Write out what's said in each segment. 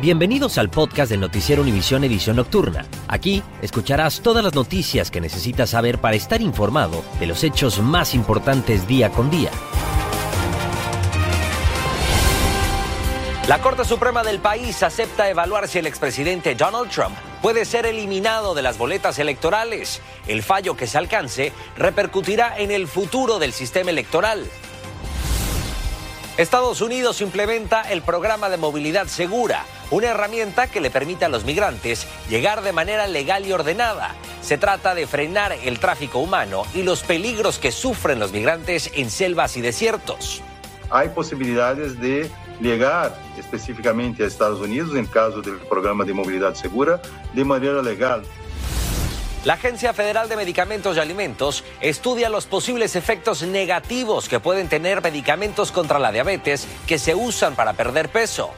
Bienvenidos al podcast del Noticiero Univisión Edición Nocturna. Aquí escucharás todas las noticias que necesitas saber para estar informado de los hechos más importantes día con día. La Corte Suprema del país acepta evaluar si el expresidente Donald Trump puede ser eliminado de las boletas electorales. El fallo que se alcance repercutirá en el futuro del sistema electoral. Estados Unidos implementa el programa de movilidad segura, una herramienta que le permite a los migrantes llegar de manera legal y ordenada. Se trata de frenar el tráfico humano y los peligros que sufren los migrantes en selvas y desiertos. Hay posibilidades de llegar específicamente a Estados Unidos en caso del programa de movilidad segura de manera legal. La Agencia Federal de Medicamentos y Alimentos estudia los posibles efectos negativos que pueden tener medicamentos contra la diabetes que se usan para perder peso.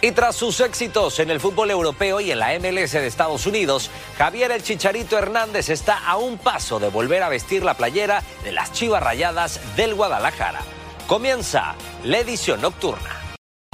Y tras sus éxitos en el fútbol europeo y en la MLS de Estados Unidos, Javier el Chicharito Hernández está a un paso de volver a vestir la playera de las Chivas Rayadas del Guadalajara. Comienza la edición nocturna.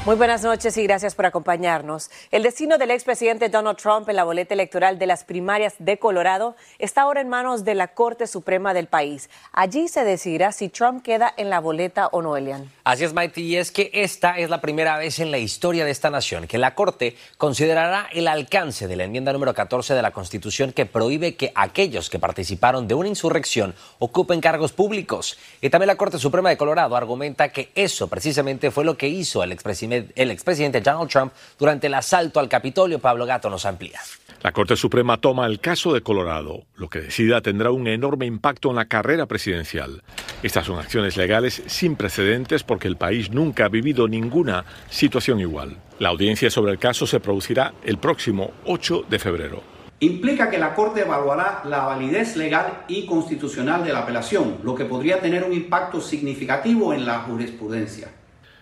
Muy buenas noches y gracias por acompañarnos. El destino del expresidente Donald Trump en la boleta electoral de las primarias de Colorado está ahora en manos de la Corte Suprema del país. Allí se decidirá si Trump queda en la boleta o no, Elian. Así es, Maite, y es que esta es la primera vez en la historia de esta nación que la Corte considerará el alcance de la enmienda número 14 de la Constitución que prohíbe que aquellos que participaron de una insurrección ocupen cargos públicos. Y también la Corte Suprema de Colorado argumenta que eso precisamente fue lo que hizo el expresidente el expresidente Donald Trump durante el asalto al Capitolio. Pablo Gato nos amplía. La Corte Suprema toma el caso de Colorado. Lo que decida tendrá un enorme impacto en la carrera presidencial. Estas son acciones legales sin precedentes porque el país nunca ha vivido ninguna situación igual. La audiencia sobre el caso se producirá el próximo 8 de febrero. Implica que la Corte evaluará la validez legal y constitucional de la apelación, lo que podría tener un impacto significativo en la jurisprudencia.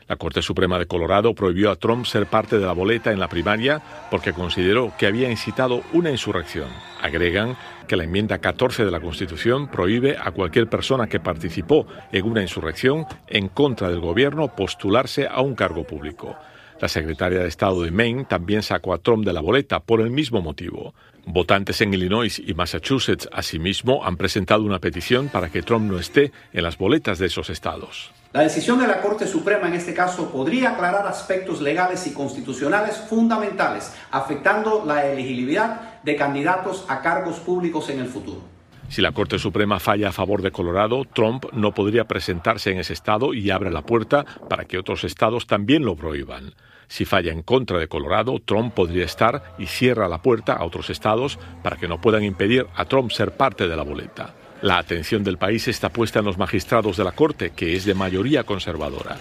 La Corte Suprema de Colorado prohibió a Trump ser parte de la boleta en la primaria porque consideró que había incitado una insurrección. Agregan que la enmienda 14 de la Constitución prohíbe a cualquier persona que participó en una insurrección en contra del gobierno postularse a un cargo público. La secretaria de Estado de Maine también sacó a Trump de la boleta por el mismo motivo. Votantes en Illinois y Massachusetts, asimismo, han presentado una petición para que Trump no esté en las boletas de esos estados. La decisión de la Corte Suprema en este caso podría aclarar aspectos legales y constitucionales fundamentales, afectando la elegibilidad de candidatos a cargos públicos en el futuro. Si la Corte Suprema falla a favor de Colorado, Trump no podría presentarse en ese estado y abre la puerta para que otros estados también lo prohíban. Si falla en contra de Colorado, Trump podría estar y cierra la puerta a otros estados para que no puedan impedir a Trump ser parte de la boleta. La atención del país está puesta en los magistrados de la Corte, que es de mayoría conservadora.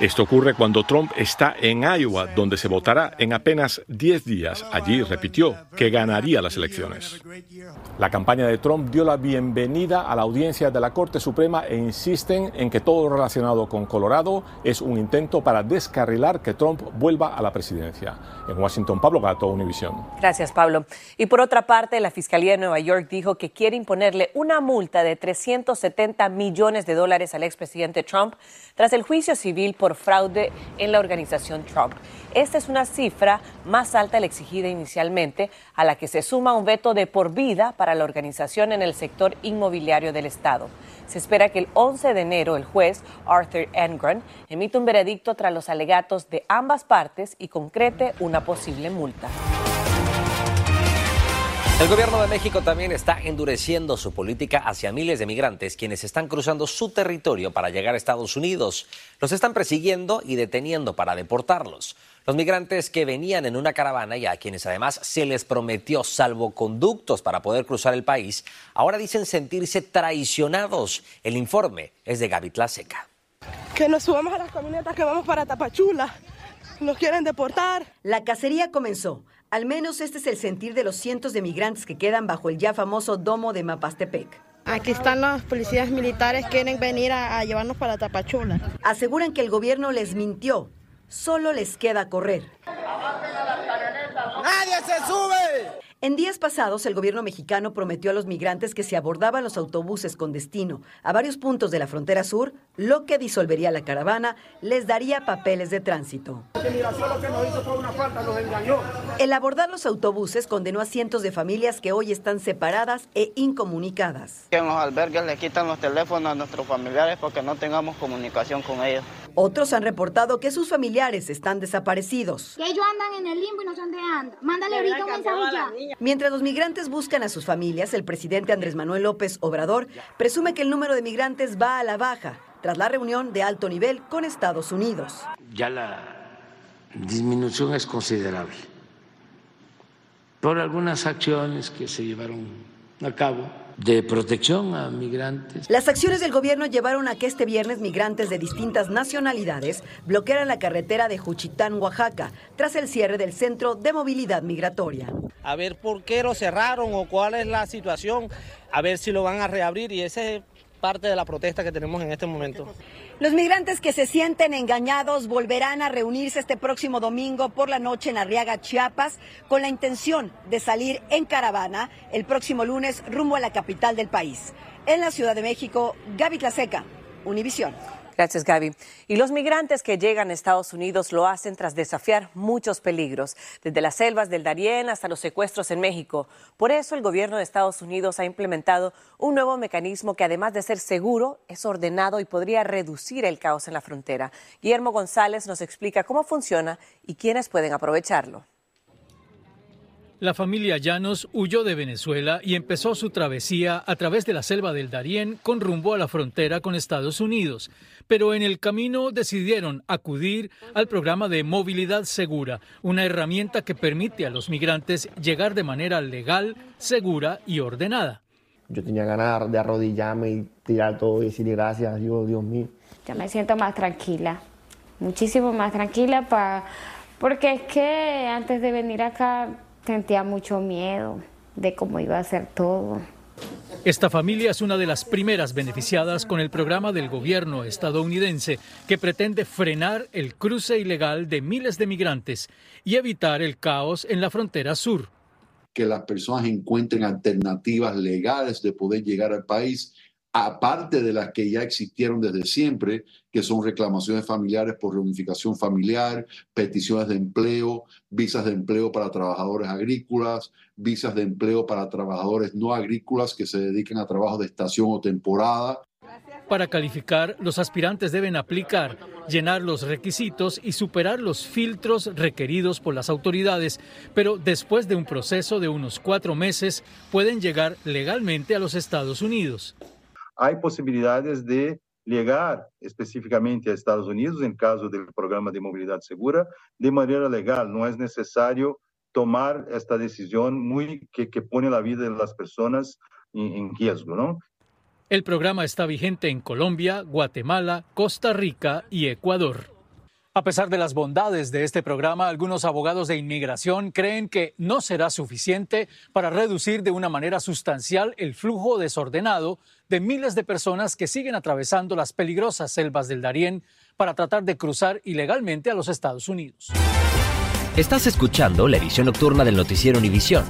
Esto ocurre cuando Trump está en Iowa, donde se votará en apenas 10 días. Allí repitió que ganaría las elecciones. La campaña de Trump dio la bienvenida a la audiencia de la Corte Suprema e insisten en que todo relacionado con Colorado es un intento para descarrilar que Trump vuelva a la presidencia. En Washington, Pablo Gato, Univisión. Gracias, Pablo. Y por otra parte, la Fiscalía de Nueva York dijo que quiere imponerle una multa de 370 millones de dólares al expresidente Trump tras el juicio civil por fraude en la organización Trump. Esta es una cifra más alta la exigida inicialmente, a la que se suma un veto de por vida para la organización en el sector inmobiliario del Estado. Se espera que el 11 de enero el juez Arthur Engren emita un veredicto tras los alegatos de ambas partes y concrete una posible multa. El gobierno de México también está endureciendo su política hacia miles de migrantes quienes están cruzando su territorio para llegar a Estados Unidos. Los están persiguiendo y deteniendo para deportarlos. Los migrantes que venían en una caravana y a quienes además se les prometió salvoconductos para poder cruzar el país, ahora dicen sentirse traicionados. El informe es de Gaby Tlaseca. Que nos subamos a las camionetas que vamos para Tapachula. Nos quieren deportar. La cacería comenzó. Al menos este es el sentir de los cientos de migrantes que quedan bajo el ya famoso domo de Mapastepec. Aquí están los policías militares, quieren venir a, a, llevarnos para Tapachula. Aseguran que el gobierno les mintió. Solo les queda correr. ¡Nadie se sube! En días pasados, el gobierno mexicano prometió a los migrantes que si abordaban los autobuses con destino a varios puntos de la frontera sur, lo que disolvería la caravana les daría papeles de tránsito. El abordar los autobuses condenó a cientos de familias que hoy están separadas e incomunicadas. en los albergues le quitan los teléfonos a nuestros familiares porque no tengamos comunicación con ellos. Otros han reportado que sus familiares están desaparecidos. Que ellos andan en el limbo y no sé dónde andan. Mándale ahorita un mensaje ya. Mientras los migrantes buscan a sus familias, el presidente Andrés Manuel López Obrador presume que el número de migrantes va a la baja tras la reunión de alto nivel con Estados Unidos. Ya la disminución es considerable por algunas acciones que se llevaron a cabo de protección a migrantes. Las acciones del gobierno llevaron a que este viernes migrantes de distintas nacionalidades bloquearan la carretera de Juchitán, Oaxaca, tras el cierre del Centro de Movilidad Migratoria. A ver por qué lo cerraron o cuál es la situación, a ver si lo van a reabrir y ese es parte de la protesta que tenemos en este momento. Los migrantes que se sienten engañados volverán a reunirse este próximo domingo por la noche en Arriaga, Chiapas, con la intención de salir en caravana el próximo lunes rumbo a la capital del país. En la Ciudad de México, Gaby Tlaseca, Univisión. Gracias, Gaby. Y los migrantes que llegan a Estados Unidos lo hacen tras desafiar muchos peligros, desde las selvas del Darién hasta los secuestros en México. Por eso el gobierno de Estados Unidos ha implementado un nuevo mecanismo que además de ser seguro, es ordenado y podría reducir el caos en la frontera. Guillermo González nos explica cómo funciona y quiénes pueden aprovecharlo. La familia Llanos huyó de Venezuela y empezó su travesía a través de la selva del Darién con rumbo a la frontera con Estados Unidos. Pero en el camino decidieron acudir al programa de movilidad segura, una herramienta que permite a los migrantes llegar de manera legal, segura y ordenada. Yo tenía ganas de arrodillarme y tirar todo y decirle gracias a Dios, Dios mío. Ya me siento más tranquila, muchísimo más tranquila, pa, porque es que antes de venir acá sentía mucho miedo de cómo iba a ser todo. Esta familia es una de las primeras beneficiadas con el programa del gobierno estadounidense que pretende frenar el cruce ilegal de miles de migrantes y evitar el caos en la frontera sur. Que las personas encuentren alternativas legales de poder llegar al país aparte de las que ya existieron desde siempre, que son reclamaciones familiares por reunificación familiar, peticiones de empleo, visas de empleo para trabajadores agrícolas, visas de empleo para trabajadores no agrícolas que se dediquen a trabajo de estación o temporada. Para calificar, los aspirantes deben aplicar, llenar los requisitos y superar los filtros requeridos por las autoridades, pero después de un proceso de unos cuatro meses pueden llegar legalmente a los Estados Unidos hay posibilidades de llegar específicamente a Estados Unidos en caso del programa de movilidad segura de manera legal. No es necesario tomar esta decisión muy que, pone la vida de las personas en, en riesgo, ¿no? El programa está vigente en Colombia, Guatemala, Costa Rica y Ecuador. A pesar de las bondades de este programa, algunos abogados de inmigración creen que no será suficiente para reducir de una manera sustancial el flujo desordenado de miles de personas que siguen atravesando las peligrosas selvas del Darién para tratar de cruzar ilegalmente a los Estados Unidos. Estás escuchando la edición nocturna del noticiero Univisión.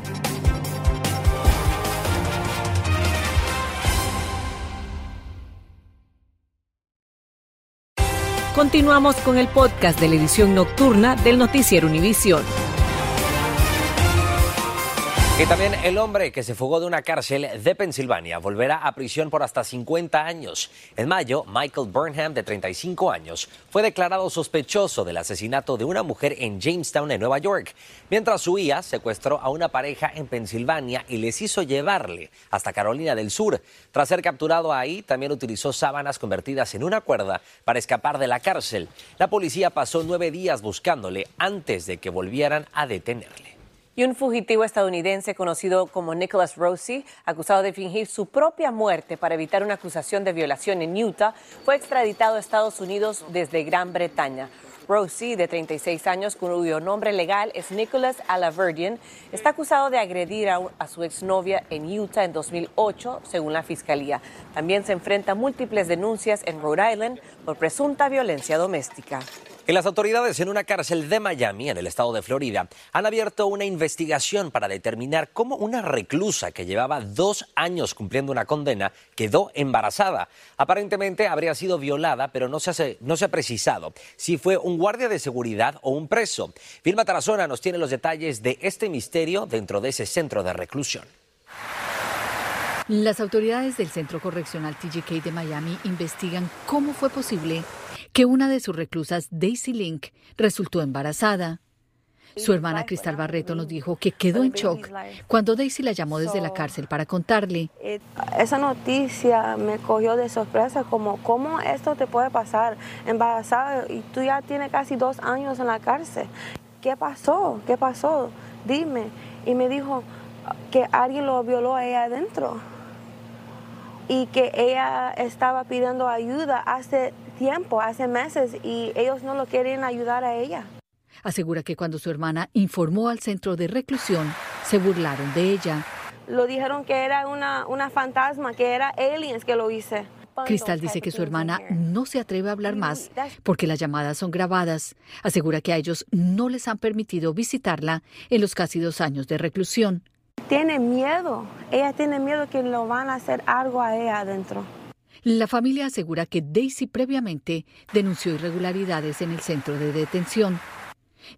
Continuamos con el podcast de la edición nocturna del noticiero Univisión. Y también el hombre que se fugó de una cárcel de Pensilvania volverá a prisión por hasta 50 años. En mayo, Michael Burnham, de 35 años, fue declarado sospechoso del asesinato de una mujer en Jamestown, en Nueva York. Mientras huía, secuestró a una pareja en Pensilvania y les hizo llevarle hasta Carolina del Sur. Tras ser capturado ahí, también utilizó sábanas convertidas en una cuerda para escapar de la cárcel. La policía pasó nueve días buscándole antes de que volvieran a detenerle. Y un fugitivo estadounidense conocido como Nicholas Rossi, acusado de fingir su propia muerte para evitar una acusación de violación en Utah, fue extraditado a Estados Unidos desde Gran Bretaña. Rossi, de 36 años, cuyo nombre legal es Nicholas Alaverdian, está acusado de agredir a, a, su exnovia en Utah en 2008, según la fiscalía. También se enfrenta a múltiples denuncias en Rhode Island por presunta violencia doméstica. Y las autoridades en una cárcel de Miami, en el estado de Florida, han abierto una investigación para determinar cómo una reclusa que llevaba dos años cumpliendo una condena quedó embarazada. Aparentemente habría sido violada, pero no se, no se ha precisado si fue un guardia de seguridad o un preso. Vilma Tarazona nos tiene los detalles de este misterio dentro de ese centro de reclusión. Las autoridades del Centro Correccional TGK de Miami investigan cómo fue posible que una de sus reclusas, Daisy Link, resultó embarazada. Su hermana Cristal Barreto nos dijo que quedó en shock cuando Daisy la llamó desde la cárcel para contarle. Esa noticia me cogió de sorpresa, como, ¿cómo esto te puede pasar? Embarazada y tú ya tienes casi dos años en la cárcel. ¿Qué pasó? ¿Qué pasó? Dime. Y me dijo que alguien lo violó a ella adentro y que ella estaba pidiendo ayuda hace tiempo, hace meses, y ellos no lo quieren ayudar a ella. Asegura que cuando su hermana informó al centro de reclusión, se burlaron de ella. Lo dijeron que era una, una fantasma, que era aliens que lo hice. Cristal dice que su hermana no se atreve a hablar más porque las llamadas son grabadas. Asegura que a ellos no les han permitido visitarla en los casi dos años de reclusión. Tiene miedo, ella tiene miedo que lo van a hacer algo a ella adentro. La familia asegura que Daisy previamente denunció irregularidades en el centro de detención.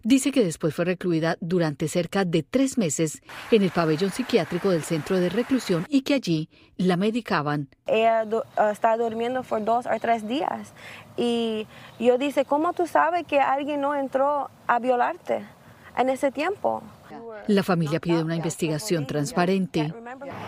Dice que después fue recluida durante cerca de tres meses en el pabellón psiquiátrico del centro de reclusión y que allí la medicaban. Ella uh, está durmiendo por dos o tres días. Y yo dice, ¿cómo tú sabes que alguien no entró a violarte en ese tiempo? La familia pide una investigación transparente.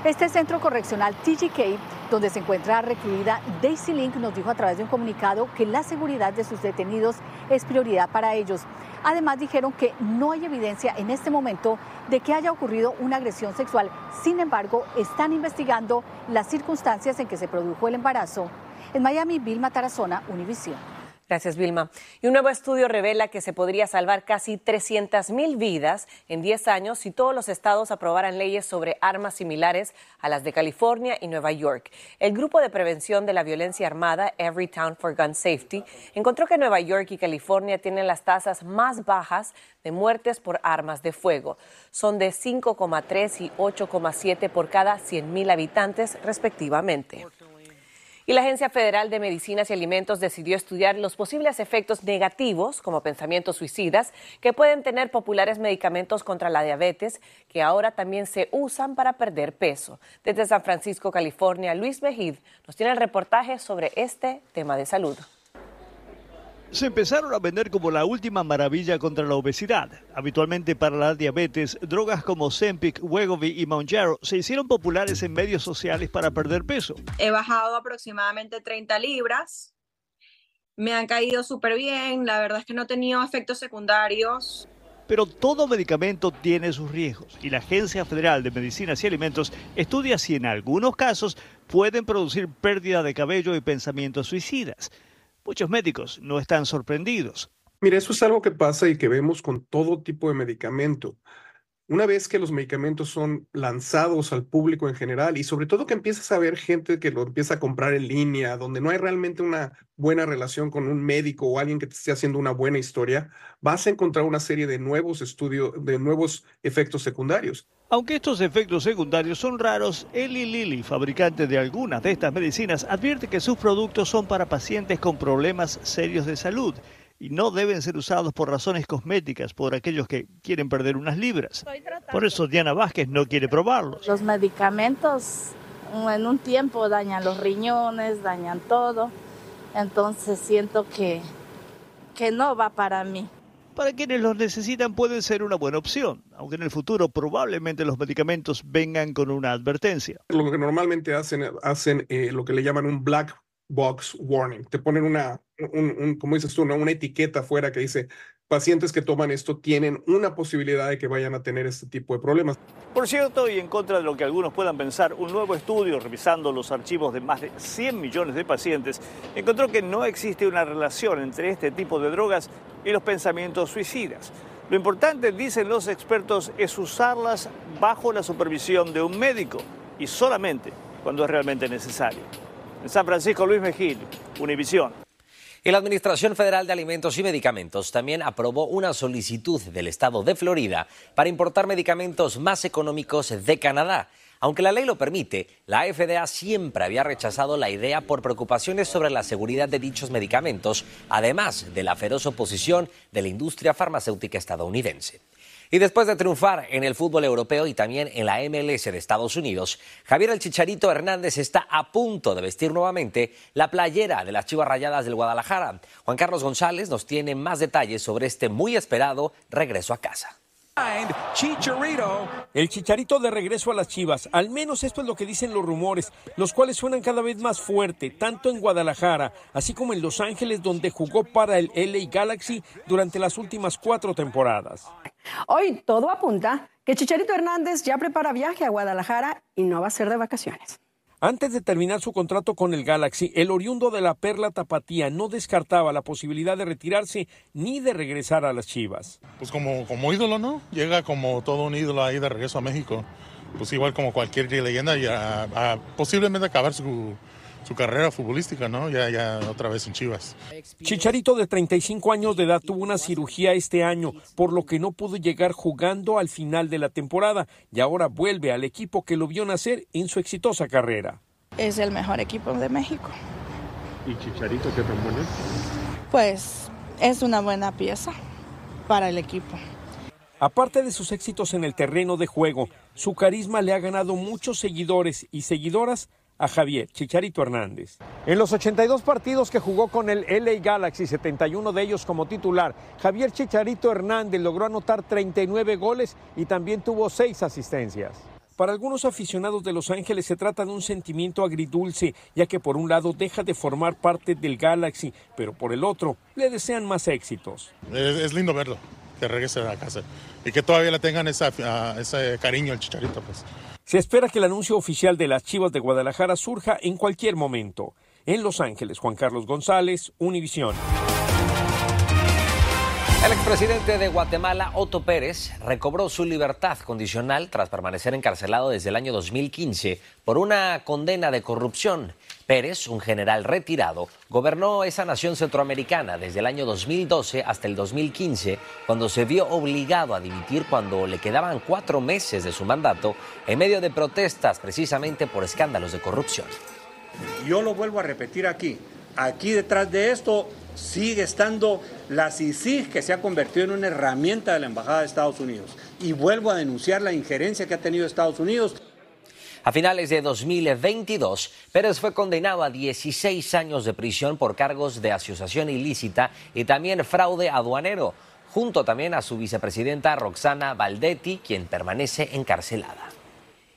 Este centro correccional TGK, donde se encuentra recluida Daisy Link, nos dijo a través de un comunicado que la seguridad de sus detenidos es prioridad para ellos. Además dijeron que no hay evidencia en este momento de que haya ocurrido una agresión sexual. Sin embargo, están investigando las circunstancias en que se produjo el embarazo. En Miami, Vilma Tarazona, Univisión. Gracias, Vilma. Y un nuevo estudio revela que se podría salvar casi 300.000 vidas en 10 años si todos los estados aprobaran leyes sobre armas similares a las de California y Nueva York. El Grupo de Prevención de la Violencia Armada, Every Town for Gun Safety, encontró que Nueva York y California tienen las tasas más bajas de muertes por armas de fuego. Son de 5,3 y 8,7 por cada 100.000 habitantes, respectivamente. Y la Agencia Federal de Medicinas y Alimentos decidió estudiar los posibles efectos negativos, como pensamientos suicidas, que pueden tener populares medicamentos contra la diabetes, que ahora también se usan para perder peso. Desde San Francisco, California, Luis Mejid nos tiene el reportaje sobre este tema de salud. Se empezaron a vender como la última maravilla contra la obesidad. Habitualmente para la diabetes, drogas como Zempic, Wegovy y Mounjaro se hicieron populares en medios sociales para perder peso. He bajado aproximadamente 30 libras. Me han caído súper bien. La verdad es que no he tenido efectos secundarios. Pero todo medicamento tiene sus riesgos y la Agencia Federal de Medicinas y Alimentos estudia si en algunos casos pueden producir pérdida de cabello y pensamientos suicidas. Muchos médicos no están sorprendidos. Mira, eso es algo que pasa y que vemos con todo tipo de medicamento. Una vez que los medicamentos son lanzados al público en general y sobre todo que empiezas a ver gente que lo empieza a comprar en línea, donde no hay realmente una buena relación con un médico o alguien que te esté haciendo una buena historia, vas a encontrar una serie de nuevos estudios, de nuevos efectos secundarios. Aunque estos efectos secundarios son raros, Eli Lilly, fabricante de algunas de estas medicinas, advierte que sus productos son para pacientes con problemas serios de salud y no deben ser usados por razones cosméticas por aquellos que quieren perder unas libras. Por eso Diana Vázquez no quiere probarlos. Los medicamentos mm, en un tiempo dañan los riñones, dañan todo. Entonces siento que, que no va para mí. Para quienes los necesitan pueden ser una buena opción, aunque en el futuro probablemente los medicamentos vengan con una advertencia. Lo que normalmente hacen, hacen eh, lo que le llaman un black box warning. Te ponen una, un, un, como dices tú, ¿no? una etiqueta afuera que dice, pacientes que toman esto tienen una posibilidad de que vayan a tener este tipo de problemas. Por cierto, y en contra de lo que algunos puedan pensar, un nuevo estudio revisando los archivos de más de 100 millones de pacientes encontró que no existe una relación entre este tipo de drogas y los pensamientos suicidas. Lo importante, dicen los expertos, es usarlas bajo la supervisión de un médico y solamente cuando es realmente necesario. San Francisco, Luis Mejil, Univisión. Y la Administración Federal de Alimentos y Medicamentos también aprobó una solicitud del estado de Florida para importar medicamentos más económicos de Canadá. Aunque la ley lo permite, la FDA siempre había rechazado la idea por preocupaciones sobre la seguridad de dichos medicamentos, además de la feroz oposición de la industria farmacéutica estadounidense. Y después de triunfar en el fútbol europeo y también en la MLS de Estados Unidos, Javier El Chicharito Hernández está a punto de vestir nuevamente la playera de las Chivas Rayadas del Guadalajara. Juan Carlos González nos tiene más detalles sobre este muy esperado regreso a casa. El Chicharito de regreso a las Chivas. Al menos esto es lo que dicen los rumores, los cuales suenan cada vez más fuerte, tanto en Guadalajara, así como en Los Ángeles, donde jugó para el LA Galaxy durante las últimas cuatro temporadas. Hoy todo apunta que Chicharito Hernández ya prepara viaje a Guadalajara y no va a ser de vacaciones. Antes de terminar su contrato con el Galaxy, el oriundo de la Perla Tapatía no descartaba la posibilidad de retirarse ni de regresar a las Chivas. Pues como, como ídolo, ¿no? Llega como todo un ídolo ahí de regreso a México. Pues igual como cualquier leyenda y a, posiblemente acabar su, su carrera futbolística, ¿no? Ya, ya otra vez en Chivas. Chicharito de 35 años de edad tuvo una cirugía este año, por lo que no pudo llegar jugando al final de la temporada y ahora vuelve al equipo que lo vio nacer en su exitosa carrera. Es el mejor equipo de México. ¿Y Chicharito qué tan bueno Pues es una buena pieza para el equipo. Aparte de sus éxitos en el terreno de juego, su carisma le ha ganado muchos seguidores y seguidoras a Javier Chicharito Hernández. En los 82 partidos que jugó con el LA Galaxy, 71 de ellos como titular, Javier Chicharito Hernández logró anotar 39 goles y también tuvo 6 asistencias. Para algunos aficionados de Los Ángeles se trata de un sentimiento agridulce, ya que por un lado deja de formar parte del Galaxy, pero por el otro le desean más éxitos. Es, lindo verlo, que regrese a casa y que todavía le tengan ese cariño al Chicharito. Pues. Se espera que el anuncio oficial de las Chivas de Guadalajara surja en cualquier momento. En Los Ángeles, Juan Carlos González, Univisión. El expresidente de Guatemala, Otto Pérez, recobró su libertad condicional tras permanecer encarcelado desde el año 2015 por una condena de corrupción. Pérez, un general retirado, gobernó esa nación centroamericana desde el año 2012 hasta el 2015, cuando se vio obligado a dimitir cuando le quedaban cuatro meses de su mandato en medio de protestas precisamente por escándalos de corrupción. Yo lo vuelvo a repetir aquí. Aquí detrás de esto sigue estando la CICIG, que se ha convertido en una herramienta de la Embajada de Estados Unidos. Y vuelvo a denunciar la injerencia que ha tenido Estados Unidos a finales de 2022, Pérez fue condenado a 16 años de prisión por cargos de asociación ilícita y también fraude aduanero, junto también a su vicepresidenta Roxana Valdetti, quien permanece encarcelada.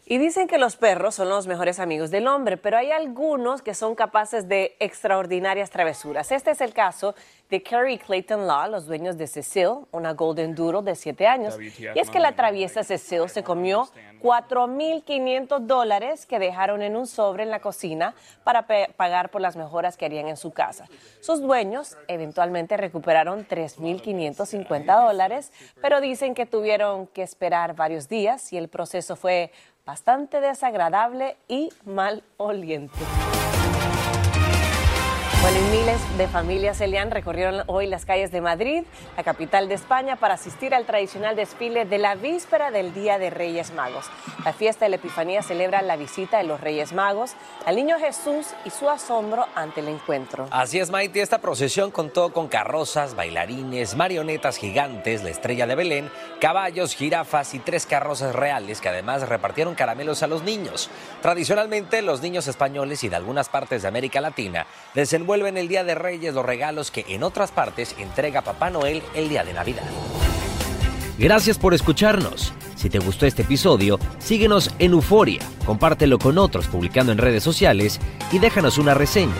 Y dicen que los perros son los mejores amigos del hombre, pero hay algunos que son capaces de extraordinarias travesuras. Este es el caso de Kerry Clayton Law, los dueños de Cecil, una Golden Doodle de 7 años. Y es que la traviesa Cecil se comió 4.500 dólares que dejaron en un sobre en la cocina para pagar por las mejoras que harían en su casa. Sus dueños eventualmente recuperaron 3.550 dólares, pero dicen que tuvieron que esperar varios días y el proceso fue bastante desagradable y mal oliente. Bueno, miles de familias Elian recorrieron hoy las calles de Madrid, la capital de España, para asistir al tradicional desfile de la víspera del Día de Reyes Magos. La fiesta de la Epifanía celebra la visita de los Reyes Magos al niño Jesús y su asombro ante el encuentro. Así es, Maite. Esta procesión contó con carrozas, bailarines, marionetas gigantes, la estrella de Belén, caballos, jirafas y tres carrozas reales que además repartieron caramelos a los niños. Tradicionalmente, los niños españoles y de algunas partes de América Latina desenvuelven en el Día de Reyes los regalos que en otras partes entrega Papá Noel el día de Navidad. Gracias por escucharnos. Si te gustó este episodio, síguenos en Euforia, compártelo con otros publicando en redes sociales y déjanos una reseña.